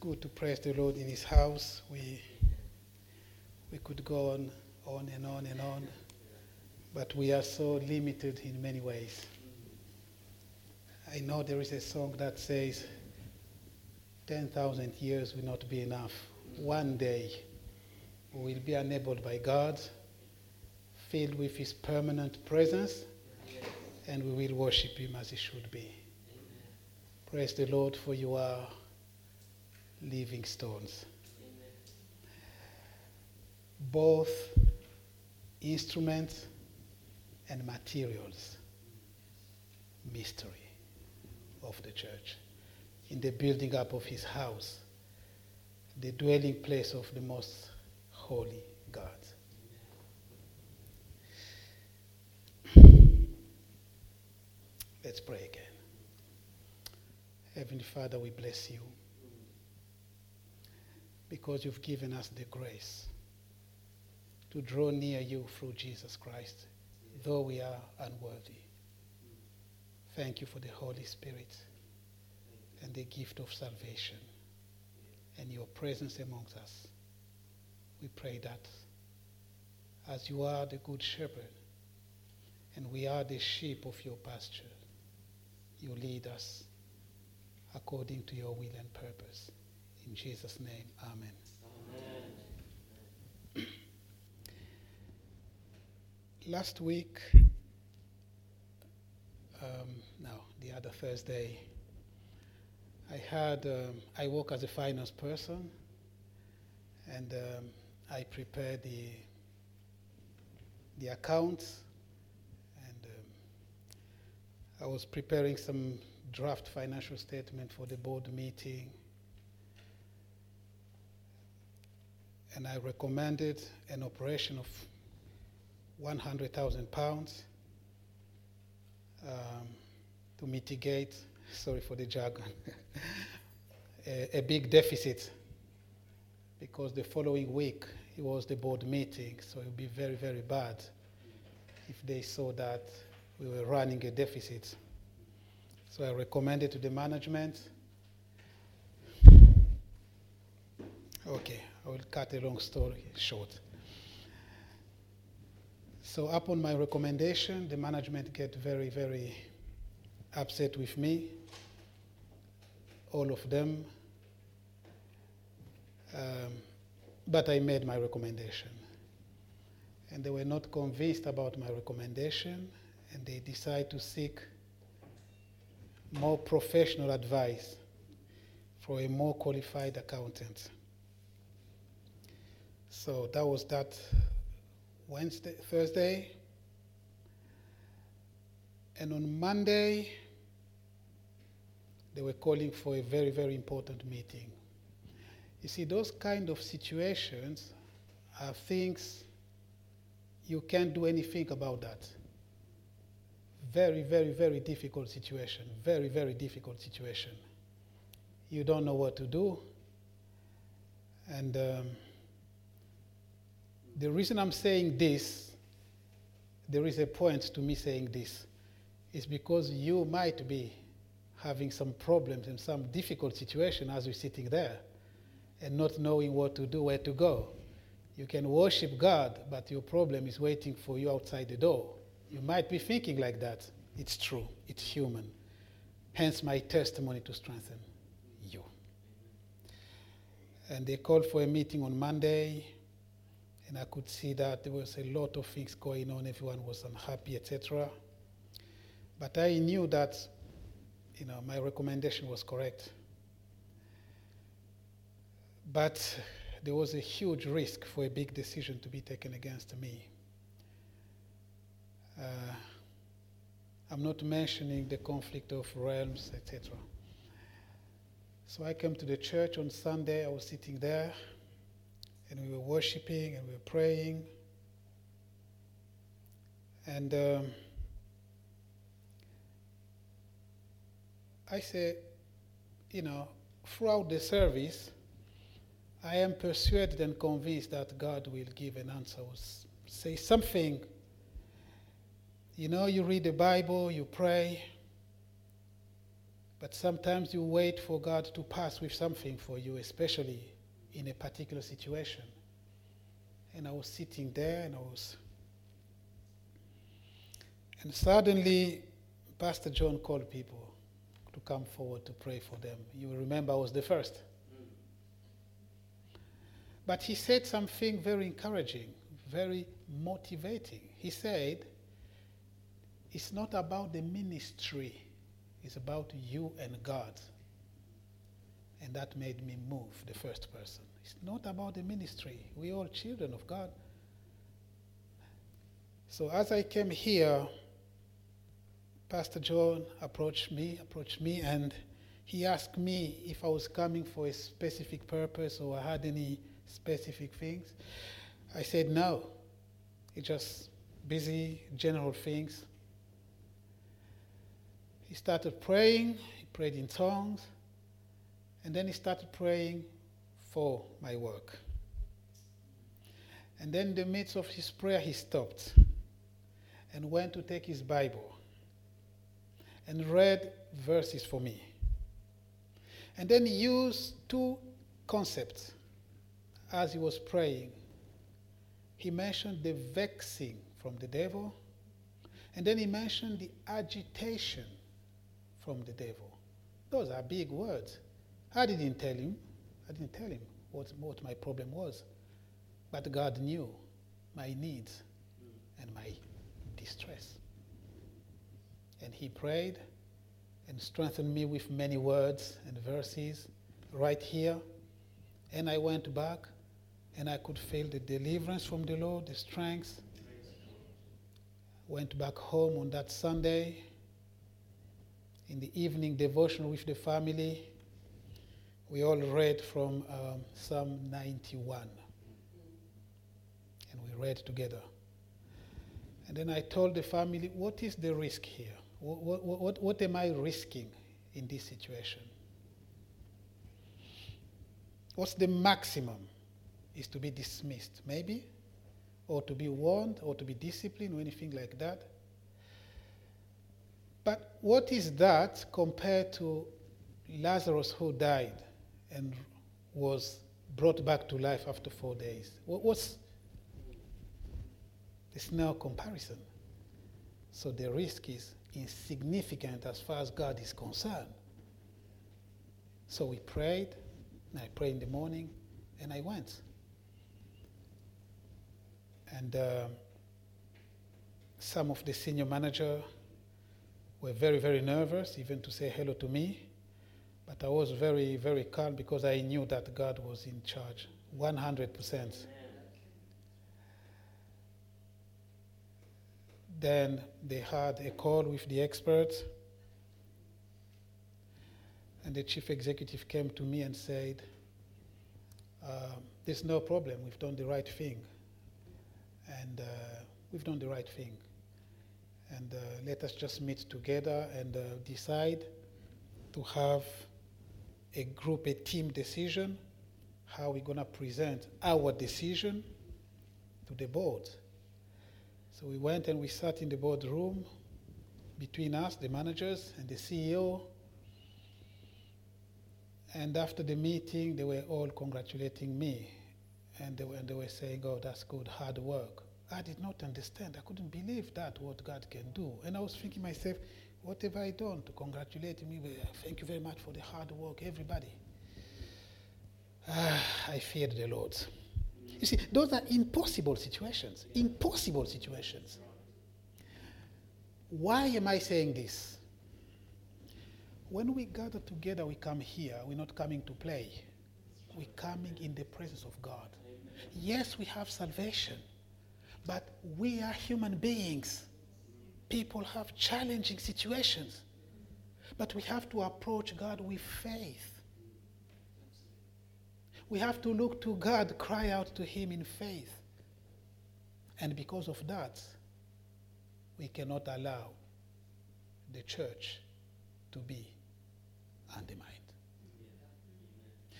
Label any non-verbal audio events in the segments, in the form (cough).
good to praise the Lord in His house. We, we could go on, on and on and on, but we are so limited in many ways. I know there is a song that says, 10,000 years will not be enough. One day we will be enabled by God, filled with His permanent presence, and we will worship Him as He should be. Praise the Lord, for you are living stones. Both instruments and materials. Mystery of the church. In the building up of his house, the dwelling place of the most holy God. Let's pray again. Heavenly Father, we bless you because you've given us the grace to draw near you through Jesus Christ, though we are unworthy. Thank you for the Holy Spirit and the gift of salvation and your presence amongst us. We pray that as you are the good shepherd and we are the sheep of your pasture, you lead us according to your will and purpose. Jesus' name, amen. amen. (clears throat) Last week, um, no, the other Thursday, I had, um, I work as a finance person, and um, I prepared the, the accounts, and um, I was preparing some draft financial statement for the board meeting. And I recommended an operation of 100,000 pounds um, to mitigate, sorry for the jargon, (laughs) a, a, big deficit because the following week it was the board meeting, so it would be very, very bad if they saw that we were running a deficit. So I recommended to the management. Okay, I will cut a long story short. So upon my recommendation, the management get very, very upset with me. All of them. Um, but I made my recommendation. And they were not convinced about my recommendation, and they decided to seek more professional advice for a more qualified accountant. So that was that Wednesday, Thursday. And on Monday, they were calling for a very, very important meeting. You see, those kind of situations are things you can't do anything about that very, very, very difficult situation. Very, very difficult situation. You don't know what to do. And um, the reason I'm saying this, there is a point to me saying this, is because you might be having some problems in some difficult situation as you're sitting there and not knowing what to do, where to go. You can worship God, but your problem is waiting for you outside the door. You might be thinking like that. It's true, it's human. Hence my testimony to strengthen you. And they called for a meeting on Monday, and I could see that there was a lot of things going on. Everyone was unhappy, etc. But I knew that, you know, my recommendation was correct. But there was a huge risk for a big decision to be taken against me. Uh, I'm not mentioning the conflict of realms, etc. So I came to the church on Sunday. I was sitting there, and we were worshiping and we were praying. And um, I said, you know, throughout the service, I am persuaded and convinced that God will give an answer. Or say something you know, you read the Bible, you pray, But sometimes you wait for God to pass with something for you, especially in a particular situation. And I was sitting there and I was. And suddenly, Pastor John called people to come forward to pray for them. You remember I was the first. But he said something very encouraging, very motivating. He said, It's not about the ministry, it's about you and God. And that made me move, the first person. It's not about the ministry. We're all children of God. So as I came here, Pastor John approached me, approached me, and he asked me if I was coming for a specific purpose or I had any specific things. I said no. It's just busy, general things. He started praying, he prayed in tongues, and then he started praying for my work. And then in the midst of his prayer, he stopped and went to take his Bible and read verses for me. And then he used two concepts as he was praying. He mentioned the vexing from the devil, and then he mentioned the agitation from the devil. Those are big words. I didn't tell him. I didn't tell him what, what my problem was. But God knew my needs and my distress. And he prayed and strengthened me with many words and verses right here. And I went back and I could feel the deliverance from the Lord, the strength. Went back home on that Sunday in the evening devotion with the family. We all read from um, Psalm 91. And we read together. And then I told the family, what is the risk here? What, what, what, what am I risking in this situation? What's the maximum? Is to be dismissed, maybe, or to be warned, or to be disciplined, or anything like that. But what is that compared to Lazarus who died and was brought back to life after four days? What was there's no comparison. So the risk is insignificant as far as God is concerned. So we prayed, and I prayed in the morning, and I went. And uh, some of the senior manager were very, very nervous, even to say hello to me. But I was very, very calm because I knew that God was in charge, 100%. Then they had a call with the experts. And the chief executive came to me and said, um, There's no problem, we've done the right thing. And uh, we've done the right thing. And uh, let us just meet together and uh, decide to have a group, a team decision, how we're going to present our decision to the board. So we went and we sat in the boardroom between us, the managers, and the CEO. And after the meeting, they were all congratulating me. And they were, and they were saying, oh, that's good, hard work. I did not understand. I couldn't believe that, what God can do. And I was thinking myself, what have I done to congratulate me? Thank you very much for the hard work, everybody. Ah, I feared the Lord. You see, those are impossible situations. Impossible situations. Why am I saying this? When we gather together, we come here, we're not coming to play. We're coming in the presence of God. Yes, we have salvation, but we are human beings. People have challenging situations, but we have to approach God with faith. We have to look to God, cry out to Him in faith. And because of that, we cannot allow the church to be undermined.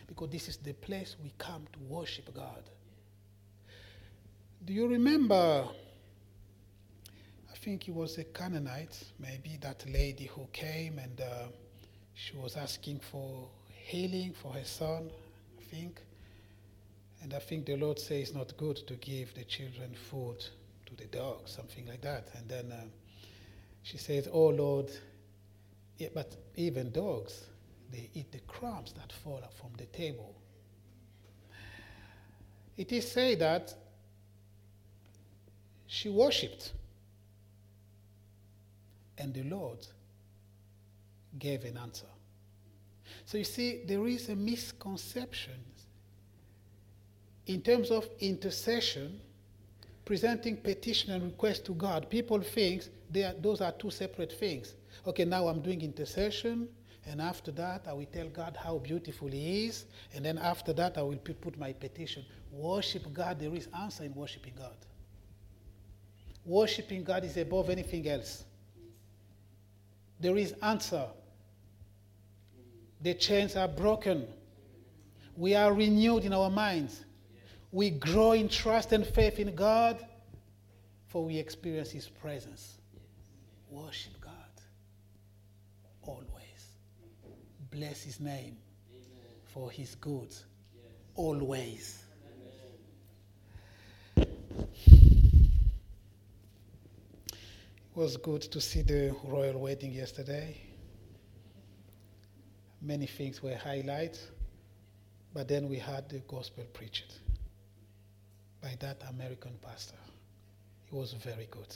Because this is the place we come to worship God. Do you remember? Think it was a Canaanite, maybe that lady who came and uh, She was asking for healing for her son, I think. And I think the Lord says it's not good to give the children food to the dogs, something like that. And then um, she says, Oh Lord, yeah, but even dogs, they eat the crumbs that fall from the table. It is said that she worshipped, and the Lord gave an answer. So you see, there is a misconception in terms of intercession, presenting petition and request to God. People think are, those are two separate things. Okay, now I'm doing intercession, and after that I will tell God how beautiful He is, and then after that I will put my petition. Worship God, there is answer in worshiping God. Worshiping God is above anything else. There is answer the chains are broken. We are renewed in our minds. We grow in trust and faith in God, for we experience His presence. Worship God always. Bless His name for His good always. Was good to see the royal wedding yesterday many things were highlighted, but then we had the gospel preached by that American pastor. It was very good.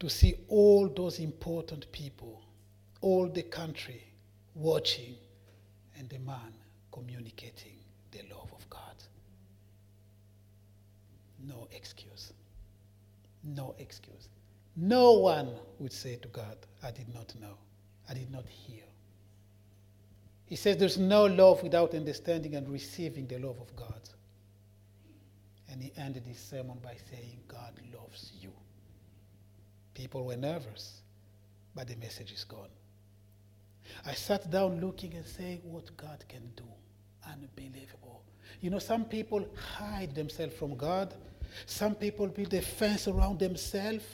To see all those important people, all the country watching, and the man communicating the love of God. No excuse. No excuse. No one would say to God, I did not know. I did not hear. He says there's no love without understanding and receiving the love of God. And he ended his sermon by saying, God loves you. People were nervous, but the message is gone. I sat down looking and saying what God can do. Unbelievable. You know, some people hide themselves from God. Some people build a fence around themselves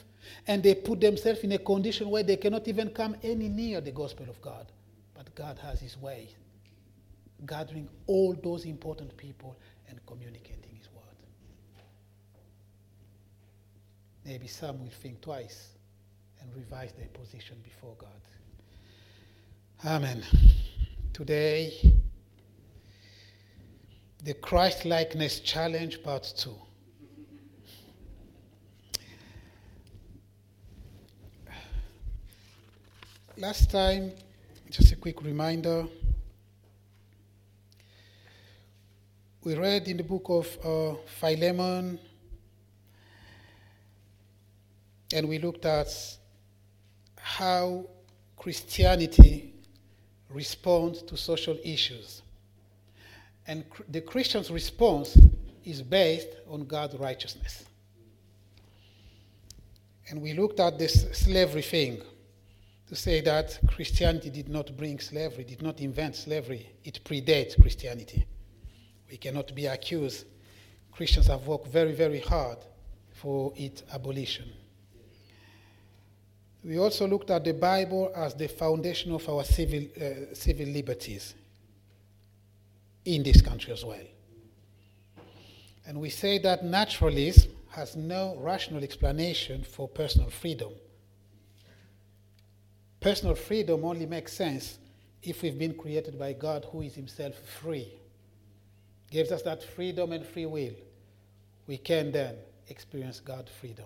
and they put themselves in a condition where they cannot even come any near the gospel of God. But God has His way, gathering all those important people and communicating His word. Maybe some will think twice and revise their position before God. Amen. Today, the Christ likeness challenge, part two. Last time, just a quick reminder. We read in the book of uh, Philemon, and we looked at how Christianity responds to social issues. And cr- the Christian's response is based on God's righteousness. And we looked at this slavery thing to say that Christianity did not bring slavery, did not invent slavery. It predates Christianity. We cannot be accused. Christians have worked very, very hard for its abolition. We also looked at the Bible as the foundation of our civil, uh, civil liberties in this country as well. And we say that naturalism has no rational explanation for personal freedom. Personal freedom only makes sense if we've been created by God, who is Himself free. Gives us that freedom and free will. We can then experience God's freedom.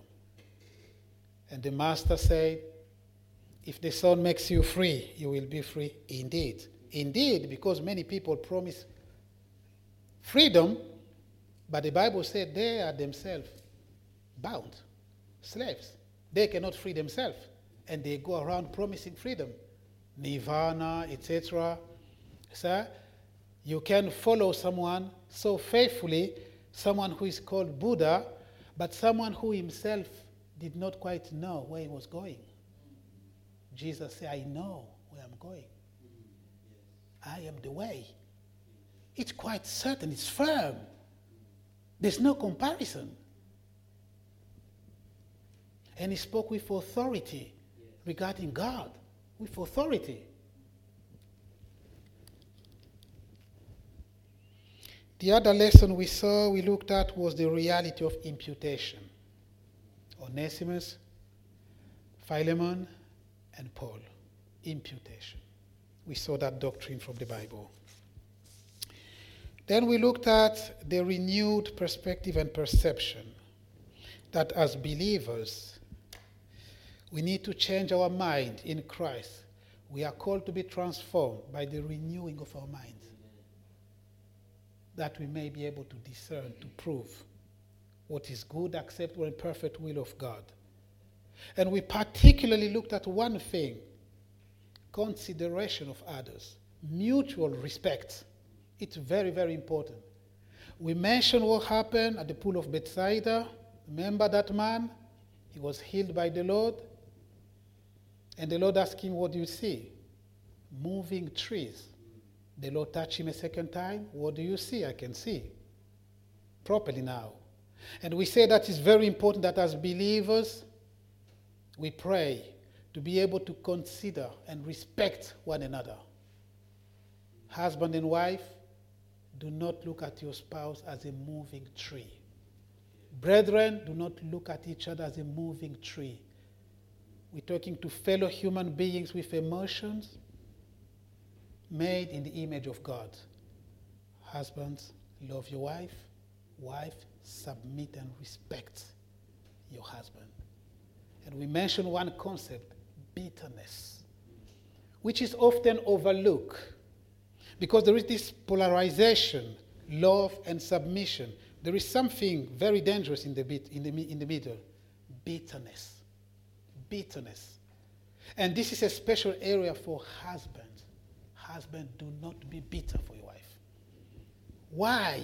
And the Master said, If the Son makes you free, you will be free indeed. Indeed, because many people promise freedom, but the Bible said they are themselves bound, slaves. They cannot free themselves and they go around promising freedom, nirvana, etc. Sir, you can follow someone so faithfully, someone who is called Buddha, but someone who himself did not quite know where he was going. Jesus said, I know where I'm going. I am the way. It's quite certain, it's firm. There's no comparison. And he spoke with authority regarding God with authority. The other lesson we saw, we looked at, was the reality of imputation. Onesimus, Philemon, and Paul. Imputation. We saw that doctrine from the Bible. Then we looked at the renewed perspective and perception that as believers, we need to change our mind in Christ. We are called to be transformed by the renewing of our minds, that we may be able to discern, to prove what is good, acceptable, and perfect will of God. And we particularly looked at one thing consideration of others, mutual respect. It's very, very important. We mentioned what happened at the pool of Bethsaida. Remember that man? He was healed by the Lord. And the Lord asked him, What do you see? Moving trees. The Lord touched him a second time. What do you see? I can see properly now. And we say that it's very important that as believers, we pray to be able to consider and respect one another. Husband and wife, do not look at your spouse as a moving tree. Brethren, do not look at each other as a moving tree. We're talking to fellow human beings with emotions made in the image of God. Husbands, love your wife. Wife, submit and respect your husband. And we mentioned one concept bitterness, which is often overlooked because there is this polarization love and submission. There is something very dangerous in the, bit, in the, in the middle bitterness. Bitterness. And this is a special area for husbands. Husband, do not be bitter for your wife. Why?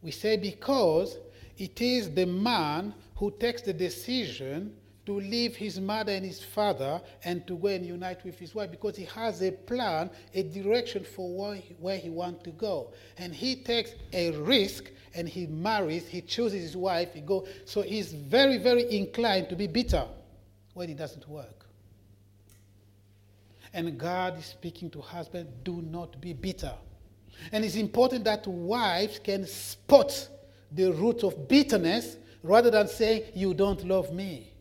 We say because it is the man who takes the decision to leave his mother and his father and to go and unite with his wife because he has a plan, a direction for where he, where he wants to go. And he takes a risk and he marries, he chooses his wife, he goes. So he's very, very inclined to be bitter when it doesn't work. And God is speaking to husbands, do not be bitter. And it's important that wives can spot the root of bitterness rather than saying, You don't love me.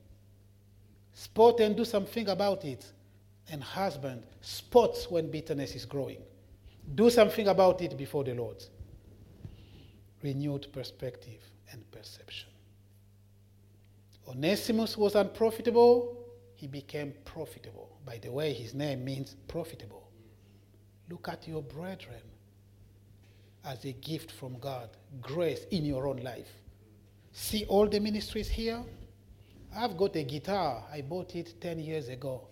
Spot and do something about it. And husband, spot when bitterness is growing. Do something about it before the Lord. Renewed perspective and perception. Onesimus was unprofitable, he became profitable. By the way, his name means profitable. Look at your brethren as a gift from God, grace in your own life. See all the ministries here? I've got a guitar. I bought it 10 years ago.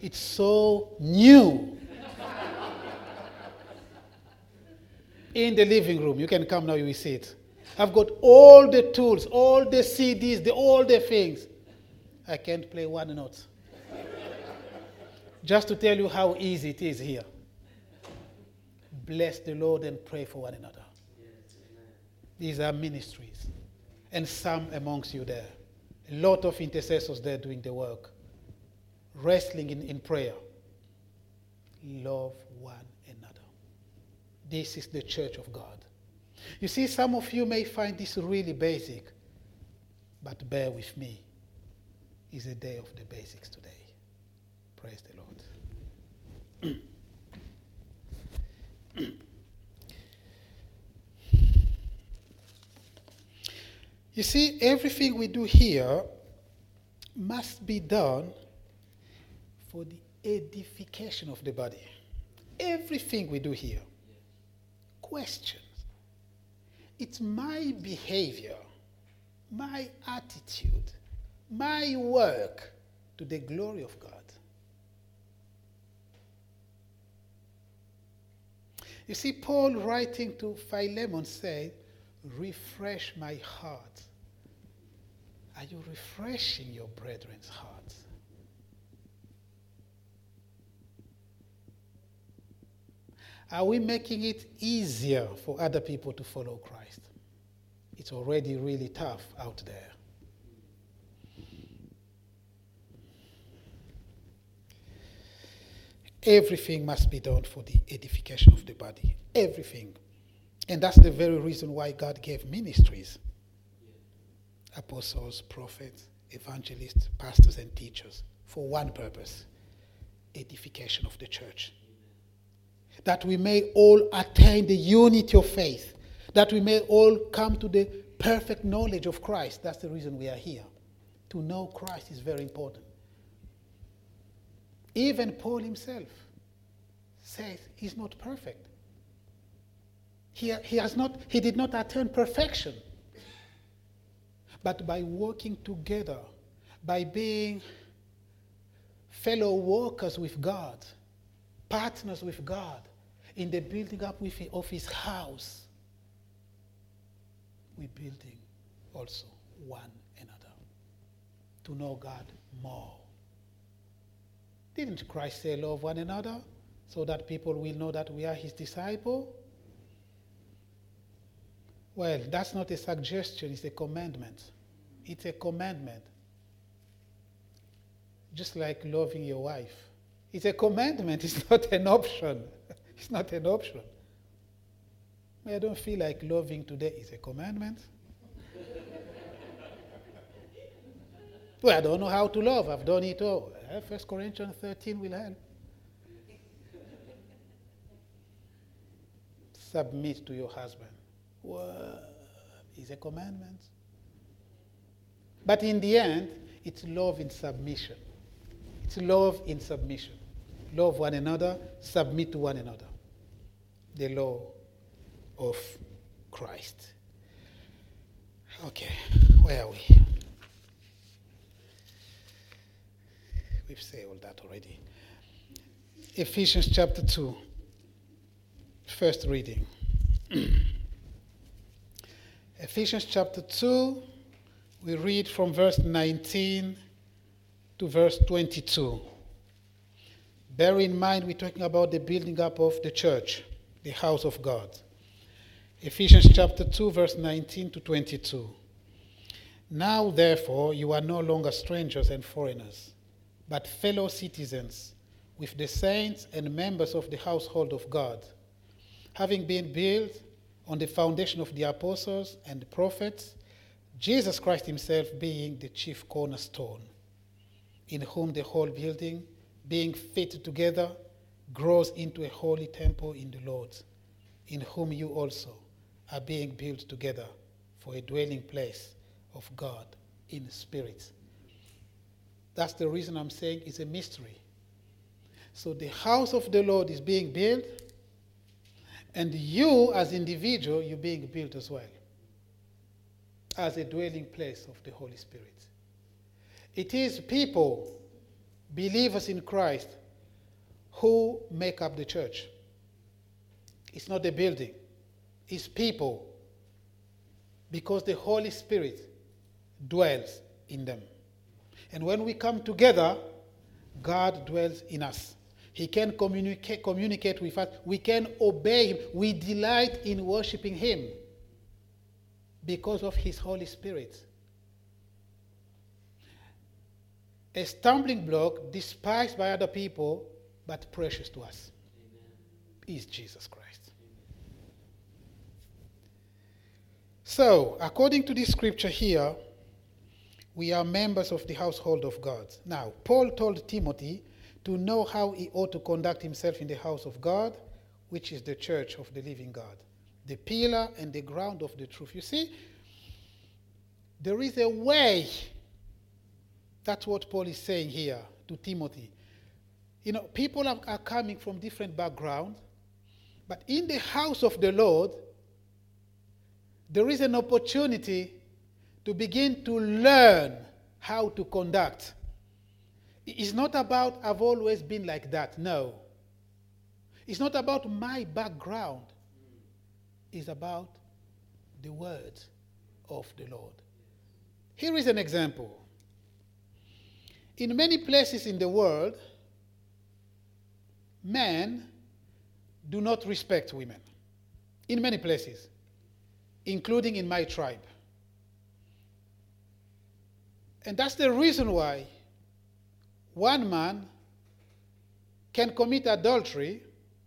It's so new. In the living room. You can come now, you will see it. I've got all the tools, all the CDs, the, all the things. I can't play one note. Just to tell you how easy it is here. Bless the Lord and pray for one another. These are ministries. And some amongst you there. A lot of intercessors there doing the work, wrestling in, in prayer. Love one another. This is the church of God. You see, some of you may find this really basic, but bear with me. It's a day of the basics today. Praise the Lord. (clears throat) You see, everything we do here must be done for the edification of the body. Everything we do here. Questions. It's my behavior, my attitude, my work to the glory of God. You see, Paul writing to Philemon said, Refresh my heart are you refreshing your brethren's hearts? Are we making it easier for other people to follow Christ? It's already really tough out there. Everything must be done for the edification of the body. Everything. And that's the very reason why God gave ministries apostles, prophets, evangelists, pastors, and teachers for one purpose edification of the church. That we may all attain the unity of faith, that we may all come to the perfect knowledge of Christ. That's the reason we are here. To know Christ is very important. Even Paul himself says he's not perfect. He, he, has not, he did not attain perfection. But by working together, by being fellow workers with God, partners with God, in the building up of his house, we're building also one another to know God more. Didn't Christ say, Love one another so that people will know that we are his disciple? Well, that's not a suggestion, it's a commandment. It's a commandment. Just like loving your wife. It's a commandment, (laughs) it's not an option. It's not an option. I don't feel like loving today is a commandment. (laughs) well, I don't know how to love. I've done it all. Eh, First Corinthians 13 will help. Submit to your husband. Well, is a commandment. But in the end, it's love in submission. It's love in submission. Love one another, submit to one another. The law of Christ. Okay, where are we? We've said all that already. Ephesians chapter 2, first reading. (clears throat) Ephesians chapter 2, we read from verse 19 to verse 22. Bear in mind, we're talking about the building up of the church, the house of God. Ephesians chapter 2, verse 19 to 22. Now, therefore, you are no longer strangers and foreigners, but fellow citizens with the saints and members of the household of God, having been built on the foundation of the apostles and the prophets, Jesus Christ Himself being the chief cornerstone, in whom the whole building, being fitted together, grows into a holy temple in the Lord, in whom you also are being built together for a dwelling place of God in spirit. That's the reason I'm saying it's a mystery. So the house of the Lord is being built and you, as individual, you're being built as well as a dwelling place of the Holy Spirit. It is people, believers in Christ, who make up the church. It's not the building, it's people. Because the Holy Spirit dwells in them. And when we come together, God dwells in us. He can communicate, communicate with us. We can obey Him. We delight in worshiping Him because of His Holy Spirit. A stumbling block despised by other people, but precious to us, Amen. is Jesus Christ. Amen. So, according to this scripture here, we are members of the household of God. Now, Paul told Timothy to know how he ought to conduct himself in the house of God, which is the church of the living God, the pillar and the ground of the truth. You see, there is a way. That's what Paul is saying here to Timothy. You know, people are, are coming from different backgrounds, but in the house of the Lord, there is an opportunity to begin to learn how to conduct it's not about I've always been like that. No. It's not about my background. It's about the word of the Lord. Here is an example. In many places in the world, men do not respect women. In many places, including in my tribe. And that's the reason why one man can commit adultery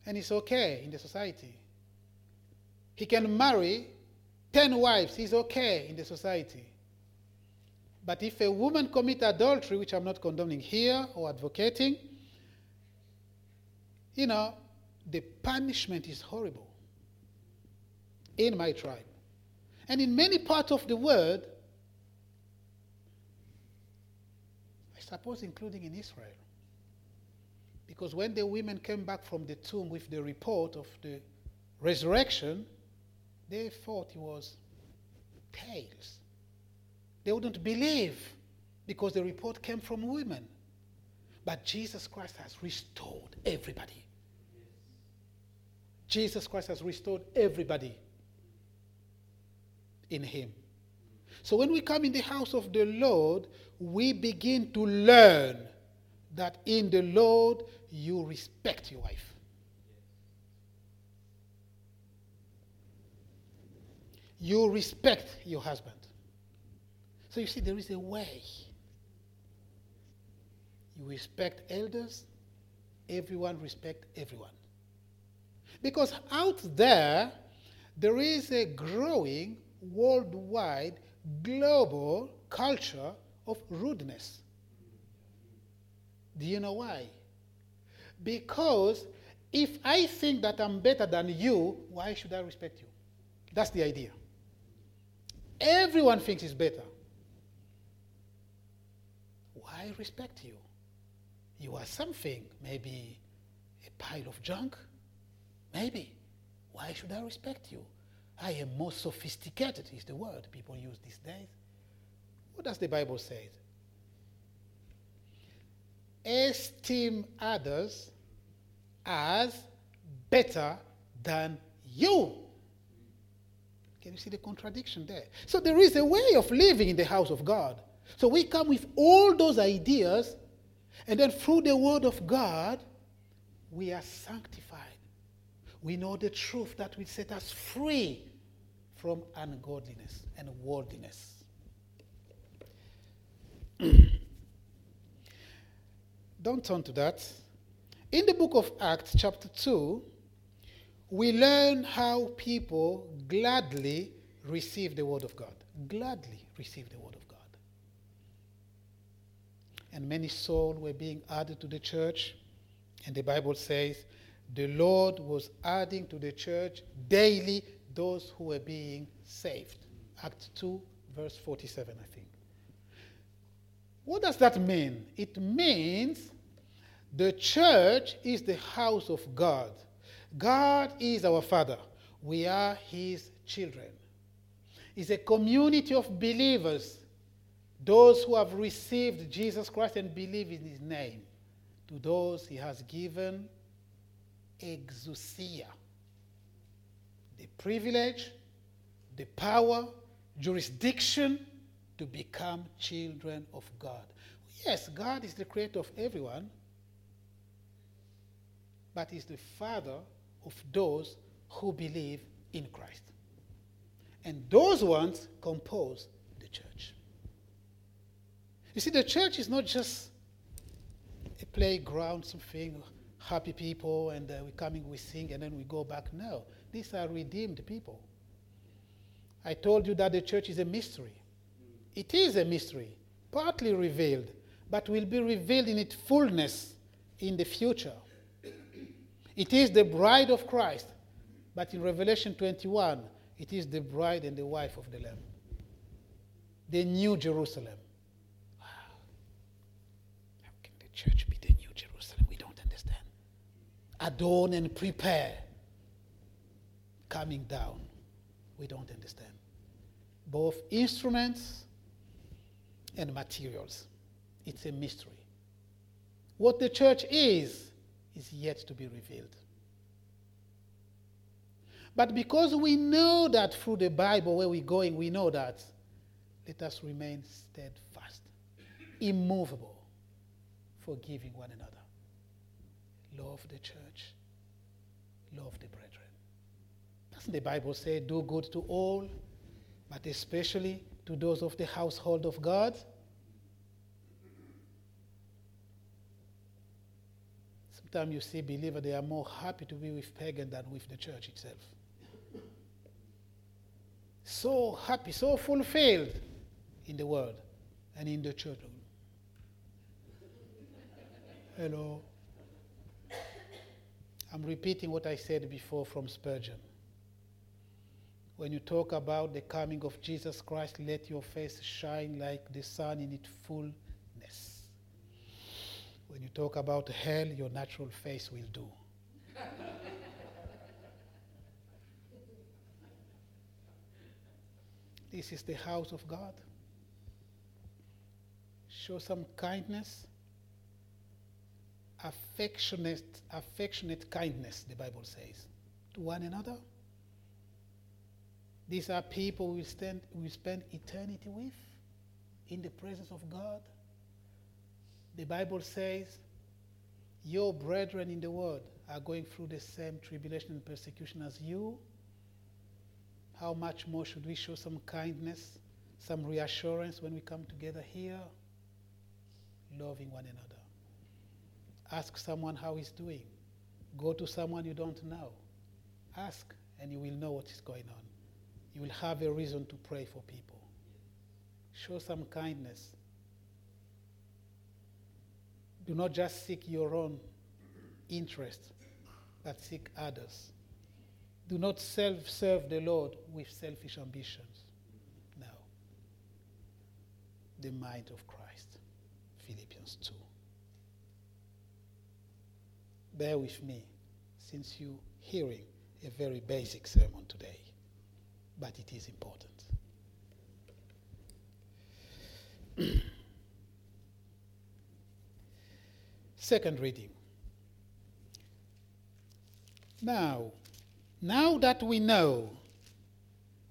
and it's okay in the society. He can marry 10 wives. He's okay in the society. But if a woman commit adultery, which I'm not condoning here or advocating, you know, the punishment is horrible in my tribe. And in many parts of the world, I suppose including in Israel. Because when the women came back from the tomb with the report of the resurrection, they thought it was tales. They wouldn't believe because the report came from women. But Jesus Christ has restored everybody. Jesus Christ has restored everybody in Him. So when we come in the house of the Lord, we begin to learn that in the Lord you respect your wife. You respect your husband. So you see, there is a way. You respect elders, everyone respect everyone. Because out there, there is a growing worldwide, global culture of rudeness. Do you know why? Because if I think that I'm better than you, why should I respect you? That's the idea. Everyone thinks he's better. Why respect you? You are something, maybe a pile of junk. Maybe. Why should I respect you? I am more sophisticated, is the word people use these days. What does the Bible say? Esteem others as better than you. Can you see the contradiction there? So there is a way of living in the house of God. So we come with all those ideas, and then through the word of God, we are sanctified. We know the truth that will set us free from ungodliness and worldliness. (clears throat) Don't turn to that. In the book of Acts, chapter 2, we learn how people gladly receive the word of God. Gladly receive the word. And many souls were being added to the church. And the Bible says the Lord was adding to the church daily those who were being saved. Act 2, verse 47, I think. What does that mean? It means the church is the house of God. God is our Father. We are His children. It's a community of believers, those who have received Jesus Christ and believe in His name. To those He has given exousia the privilege, the power, jurisdiction to become children of God. Yes, God is the creator of everyone, but He's the Father of those who believe in Christ. And those ones compose the church. You see, the church is not just a playground, something, happy people, and uh, we coming, we sing, and then we go back. No, these are redeemed people. I told you that the church is a mystery. It is a mystery, partly revealed, but will be revealed in its fullness in the future. It is the bride of Christ, but in Revelation 21, it is the bride and the wife of the Lamb. The New Jerusalem. Wow. How can the church be the New Jerusalem? We don't understand. Adorn and prepare coming down. We don't understand. Both instruments and materials. It's a mystery. What the church is, is yet to be revealed. But because we know that through the Bible, where we're going, we know that, let us remain steadfast, immovable, forgiving one another. Love the church, love the brethren. Doesn't the Bible say, do good to all, but especially to those of the household of God? Sometimes you see believers, they are more happy to be with pagan than with the church itself. so happy, so fulfilled in the world and in the church. Hello. I'm repeating what I said before from Spurgeon. When you talk about the coming of Jesus Christ, let your face shine like the sun in its fullness. When you talk about hell, your natural face will do. this is the house of God. Show some kindness, affectionate, affectionate kindness, the Bible says, to one another. These are people we, stand, we spend eternity with in the presence of God. The Bible says, Your brethren in the world are going through the same tribulation and persecution as you. How much more should we show some kindness, some reassurance when we come together here, loving one another? Ask someone how he's doing. Go to someone you don't know. Ask, and you will know what is going on. You will have a reason to pray for people. Show some kindness. Do not just seek your own interest, but seek others. Do not self serve the Lord with selfish ambitions. No. The mind of Christ. Philippians 2. Bear with me, since you're hearing a very basic sermon today, but it is important. (clears throat) Second reading. Now, now that we know,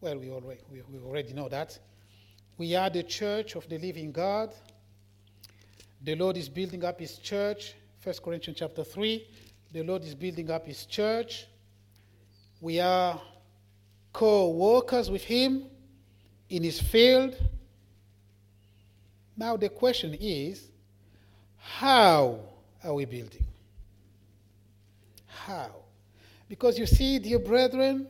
well, we already, we, we already know that, we are the church of the living God. The Lord is building up his church. 1 Corinthians chapter 3. The Lord is building up his church. We are co workers with him in his field. Now, the question is how are we building? How? Because you see, dear brethren,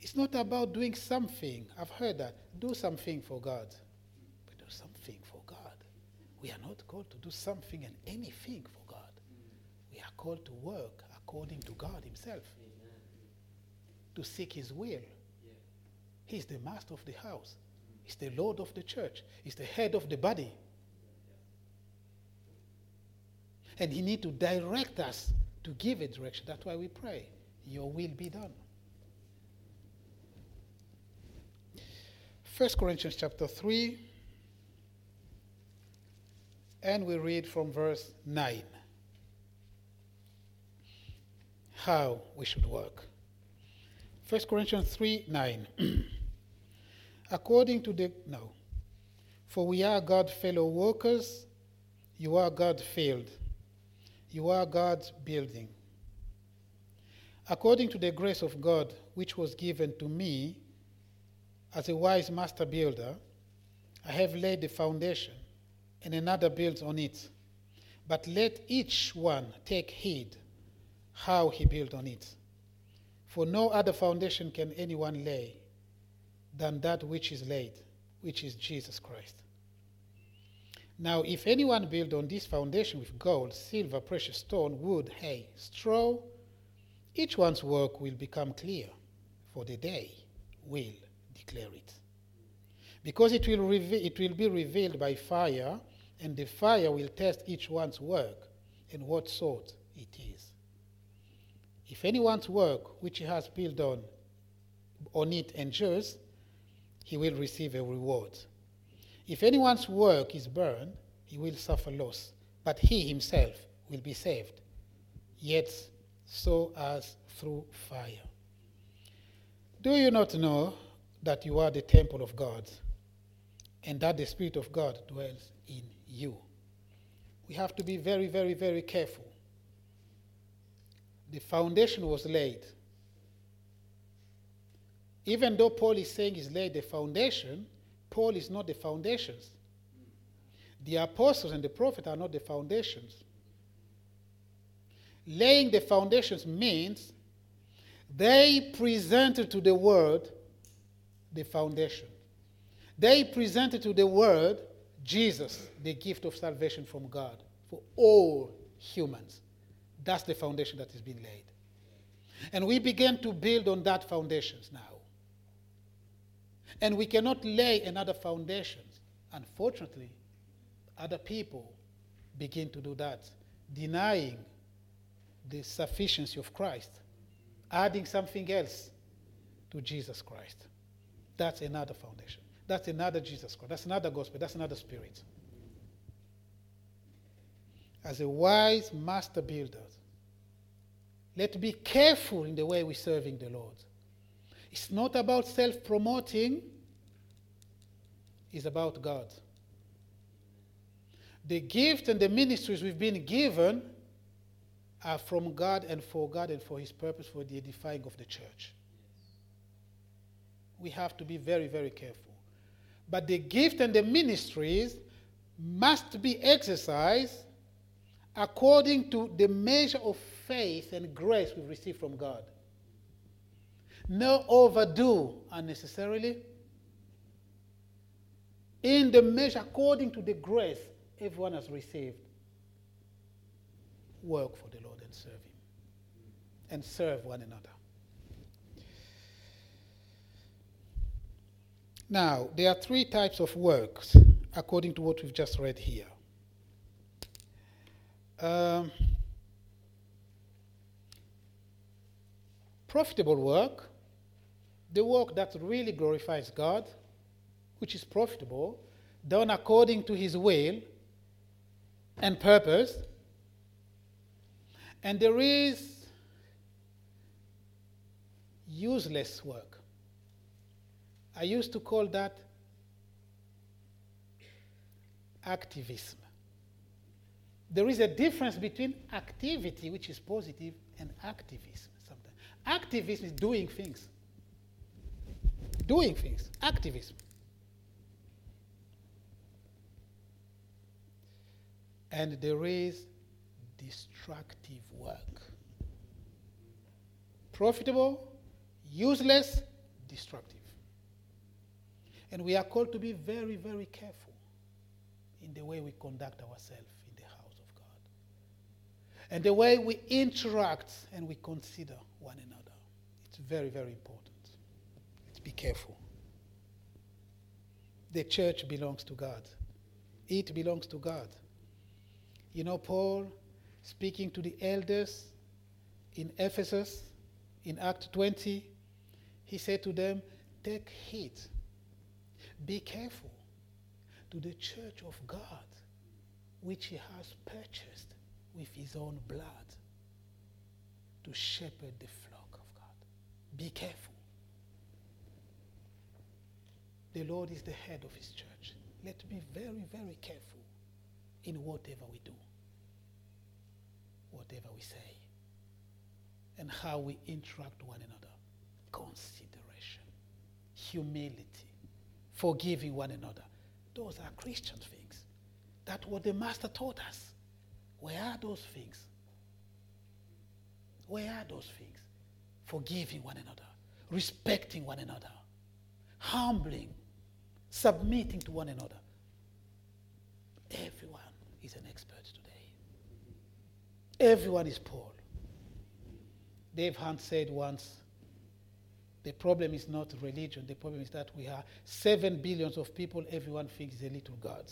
it's not about doing something. I've heard that. Do something for God. But do something for God. We are not called to do something and anything for called to work according to God Himself, Amen. to seek His will. Yeah. He's the master of the house, He's the Lord of the church, He's the head of the body. And He needs to direct us to give a direction. That's why we pray. Your will be done. 1 Corinthians chapter 3, and we read from verse 9 how we should work. 1 Corinthians 3 9. (clears throat) According to the. No. For we are God's fellow workers, you are God's field, you are God's building. According to the grace of God, which was given to me as a wise master builder, I have laid the foundation, and another builds on it. But let each one take heed how he built on it. For no other foundation can anyone lay than that which is laid, which is Jesus Christ. Now, if anyone build on this foundation with gold, silver, precious stone, wood, hay, straw, each one's work will become clear, for the day will declare it. Because it will, reve- it will be revealed by fire, and the fire will test each one's work and what sort it is. If anyone's work which he has built on, on it endures, he will receive a reward. If anyone's work is burned, he will suffer loss, but he himself will be saved, yet so as through fire. Do you not know that you are the temple of God and that the Spirit of God dwells in you? We have to be very, very, very careful. The foundation was laid. Even though Paul is saying he's laid the foundation, Paul is not the foundations. The apostles and the prophet are not the foundations. Laying the foundations means they presented to the world the foundation. They presented to the world Jesus, the gift of salvation from God for all humans. That's the foundation that has been laid. And we began to build on that foundations now. And we cannot lay another foundation. Unfortunately, other people begin to do that, denying the sufficiency of Christ, adding something else to Jesus Christ. That's another foundation. That's another Jesus Christ. That's another gospel. That's another spirit. As a wise master builder, let's be careful in the way we're serving the Lord. It's not about self promoting, it's about God. The gift and the ministries we've been given are from God and for God and for His purpose for the edifying of the church. We have to be very, very careful. But the gift and the ministries must be exercised according to the measure of faith and grace we've received from God. No overdo unnecessarily. In the measure according to the grace everyone has received, work for the Lord and serve Him. And serve one another. Now, there are three types of works according to what we've just read here. Um, profitable work, the work that really glorifies God, which is profitable, done according to His will and purpose. And there is useless work. I used to call that activism. There is a difference between activity, which is positive, and activism sometimes. Activism is doing things. Doing things. Activism. And there is destructive work. Profitable, useless, destructive. And we are called to be very, very careful in the way we conduct ourselves in the house of God. And the way we interact and we consider one another. It's very, very important. Be careful. The church belongs to God, it belongs to God. You know, Paul speaking to the elders in Ephesus in Act 20, he said to them, Take heed, be careful to the church of God, which he has purchased with his own blood to shepherd the flock of God. Be careful. The Lord is the head of his church. Let's be very, very careful in whatever we do, whatever we say, and how we interact one another. Consideration, humility, forgiving one another. Those are Christian things. That's what the Master taught us. Where are those things? Where are those things? Forgiving one another, respecting one another, humbling, submitting to one another. Everyone is an expert today. Everyone is Paul. Dave Hunt said once the problem is not religion, the problem is that we are seven billions of people, everyone thinks a little God.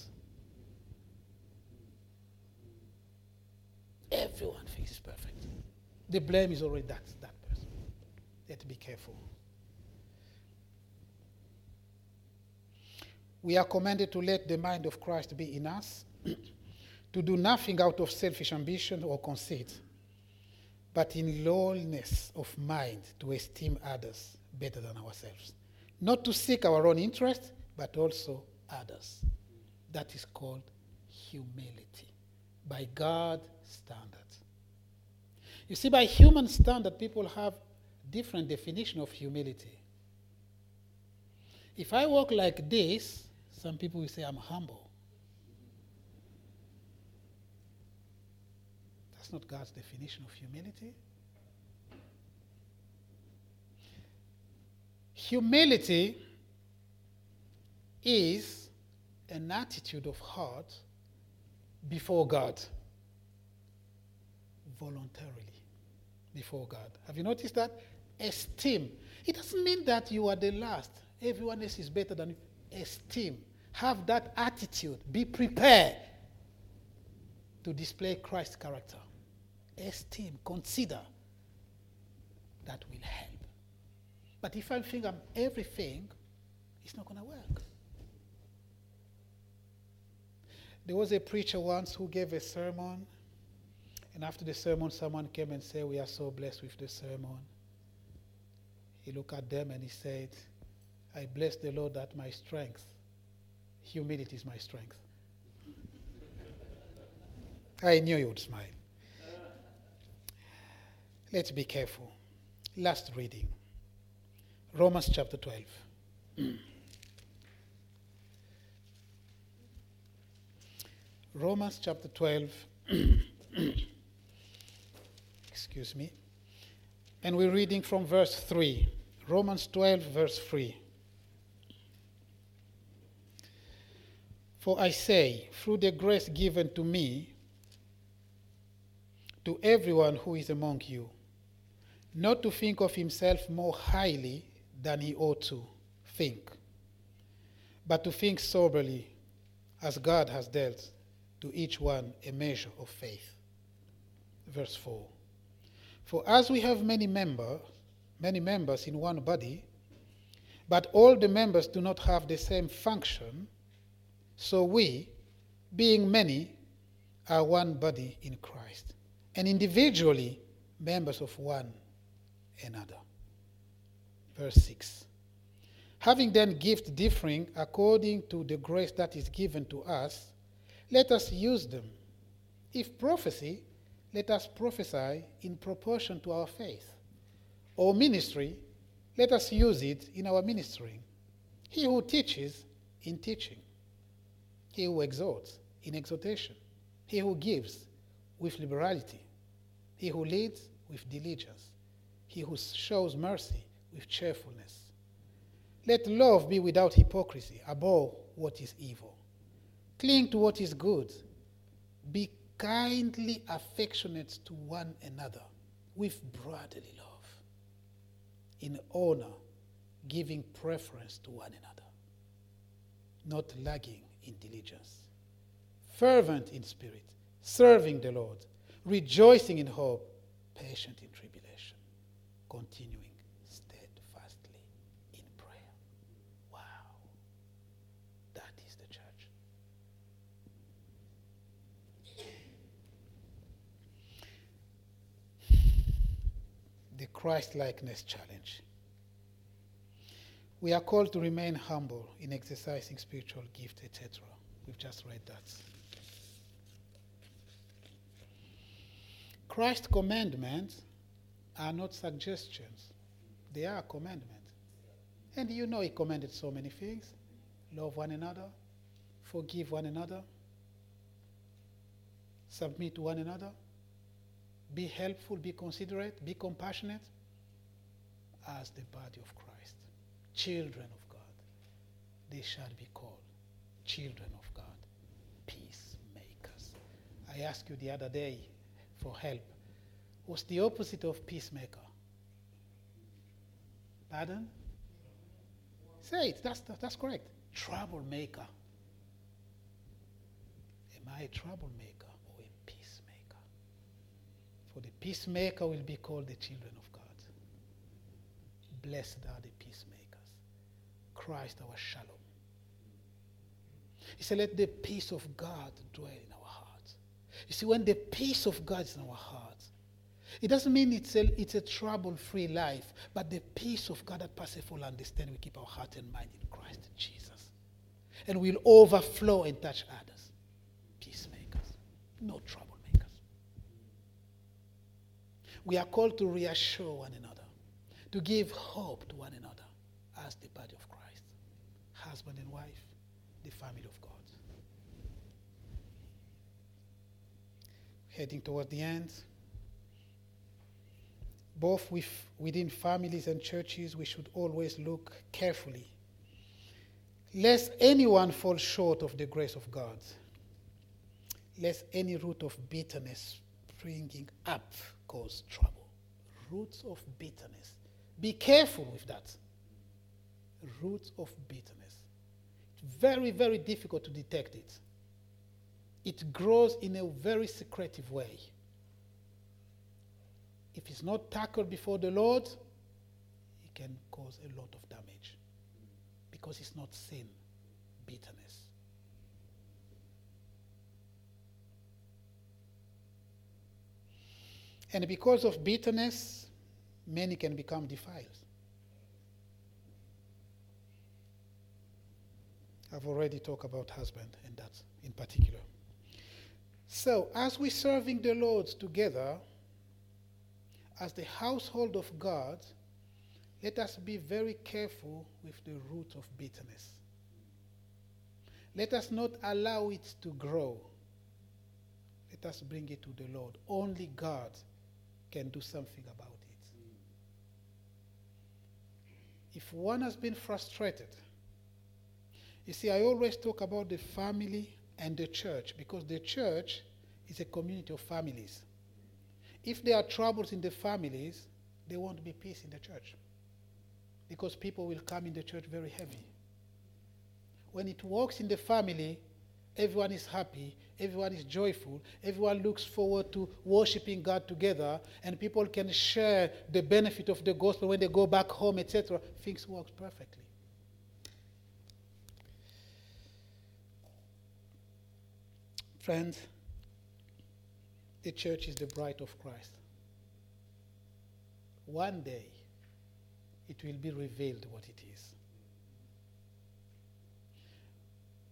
Everyone thinks it's perfect. The blame is already that, that person. Let's be careful. We are commanded to let the mind of Christ be in us, (clears throat) to do nothing out of selfish ambition or conceit, but in lowliness of mind to esteem others better than ourselves. Not to seek our own interest, but also others. That is called humility by God's standards. You see, by human standard, people have different definition of humility. If I walk like this, some people will say I'm humble. That's not God's definition of humility. Humility is an attitude of heart before God. Voluntarily before God. Have you noticed that? Esteem. It doesn't mean that you are the last. Everyone else is better than you. Esteem. Have that attitude. Be prepared to display Christ's character. Esteem. Consider. That will help. But if I think I'm everything, it's not going to work. There was a preacher once who gave a sermon, and after the sermon, someone came and said, We are so blessed with the sermon. He looked at them and he said, I bless the Lord that my strength, humility is my strength. I knew you would smile. Let's be careful. Last reading Romans chapter 12. (clears throat) Romans chapter 12. (clears throat) Excuse me. And we're reading from verse 3. Romans 12, verse 3. For I say, through the grace given to me, to everyone who is among you, not to think of himself more highly than he ought to think, but to think soberly, as God has dealt to each one a measure of faith. Verse 4. For as we have many members, many members in one body, but all the members do not have the same function, so we, being many, are one body in Christ, and individually members of one another. Verse 6. Having then gifts differing according to the grace that is given to us, let us use them. If prophecy, let us prophesy in proportion to our faith. Or ministry, let us use it in our ministering. He who teaches, in teaching. He who exhorts, in exhortation. He who gives, with liberality. He who leads, with diligence. He who shows mercy, with cheerfulness. Let love be without hypocrisy, abhor what is evil. Cling to what is good. Be kindly affectionate to one another with brotherly love, in honor, giving preference to one another, not lagging in diligence, fervent in spirit, serving the Lord, rejoicing in hope, patient in tribulation, continuing steadfastly in prayer. Wow. That is the church. The Christ likeness challenge. We are called to remain humble in exercising spiritual gifts, etc. We've just read that. Christ's commandments are not suggestions, they are commandments. And you know, He commanded so many things love one another, forgive one another, submit to one another, be helpful, be considerate, be compassionate as the body of Christ, children of God. They shall be called children of God, peacemakers. I asked you the other day for help. What's the opposite of peacemaker? Pardon? Say it. That's, that's correct. Troublemaker. Am I a troublemaker? For the peacemaker will be called the children of God. Blessed are the peacemakers. Christ our shalom. He said, Let the peace of God dwell in our hearts. You see, when the peace of God is in our hearts, it doesn't mean it's a, it's a trouble free life, but the peace of God that passes all understanding we keep our heart and mind in Christ Jesus. And we'll overflow and touch others. Peacemakers, no troublemakers. We are called to reassure one another, to give hope to one another as the body of Christ, husband and wife, the family of God. Heading toward the end both with, within families and churches, we should always look carefully Lest anyone fall short of the grace of God, lest any root of bitterness springing up cause trouble. Roots of bitterness. Be careful with that. Roots of bitterness. It's very, very difficult to detect it. It grows in a very secretive way. If it's not tackled before the Lord, it can cause a lot of damage because it's not sin, bitterness. And because of bitterness, many can become defiled. I've already talked about husband and that in particular. So, as we're serving the Lord together, as the household of God, let us be very careful with the root of bitterness. Let us not allow it to grow. Let us bring it to the Lord. Only God can do something about it. If one has been frustrated, you see, I always talk about the family and the church because the church is a community of families. If there are troubles in the families, there won't be peace in the church because people will come in the church very heavy. When it works in the family, everyone is happy, everyone is joyful, everyone looks forward to worshiping God together, and people can share the benefit of the gospel when they go back home, etc. Things work perfectly. Friends, the church is the bride of Christ. One day, it will be revealed what it is.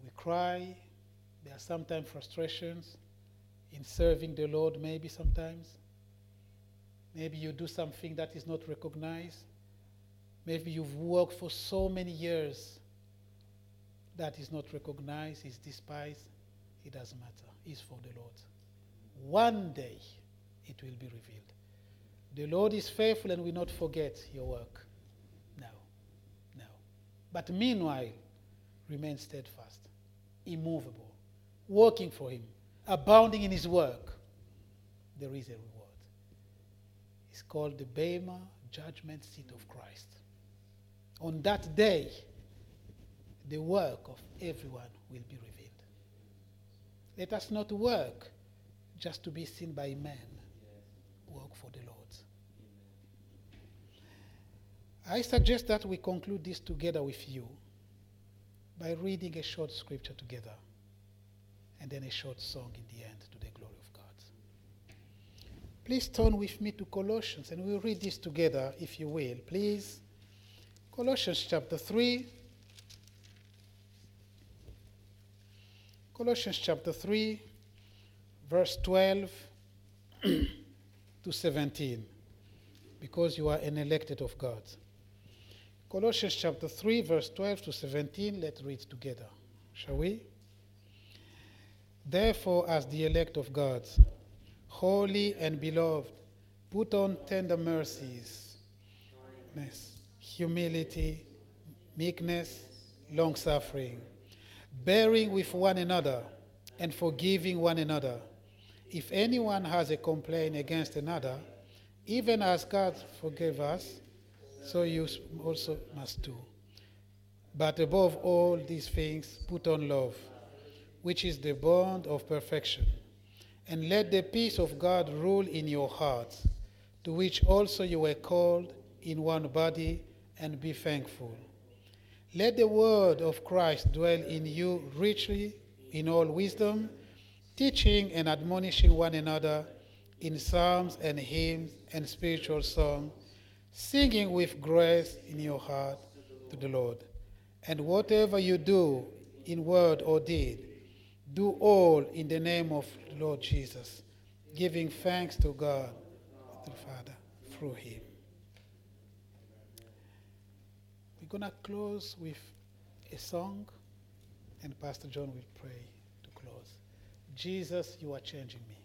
We cry. There are sometimes frustrations in serving the Lord, maybe sometimes. Maybe you do something that is not recognized. Maybe you've worked for so many years that is not recognized, is despised. It doesn't matter. It's for the Lord. One day it will be revealed. The Lord is faithful and will not forget your work. No, no. But meanwhile, remain steadfast, immovable, working for Him, abounding in His work. There is a reward. It's called the Bema judgment seat of Christ. On that day, the work of everyone will be revealed. Let us not work just to be seen by men. Work for the Lord. I suggest that we conclude this together with you by reading a short scripture together and then a short song in the end to the glory of God. Please turn with me to Colossians and we'll read this together if you will. Please. Colossians chapter 3. Colossians chapter 3, verse 12 (clears throat) to 17, because you are an elected of God. Colossians chapter 3, verse 12 to 17, let's read together. Shall we? Therefore, as the elect of God, holy and beloved, put on tender mercies, humility, meekness, long suffering, bearing with one another and forgiving one another. If anyone has a complaint against another, even as God forgave us, so you also must do. But above all these things, put on love, which is the bond of perfection. And let the peace of God rule in your hearts, to which also you were called in one body, and be thankful. Let the word of Christ dwell in you richly in all wisdom, teaching and admonishing one another in psalms and hymns and spiritual songs, singing with grace in your heart to the Lord. And whatever you do in word or deed, do all in the name of Lord Jesus, giving thanks to God the Father through him. We're going to close with a song, and Pastor John will pray to close. Jesus, you are changing me.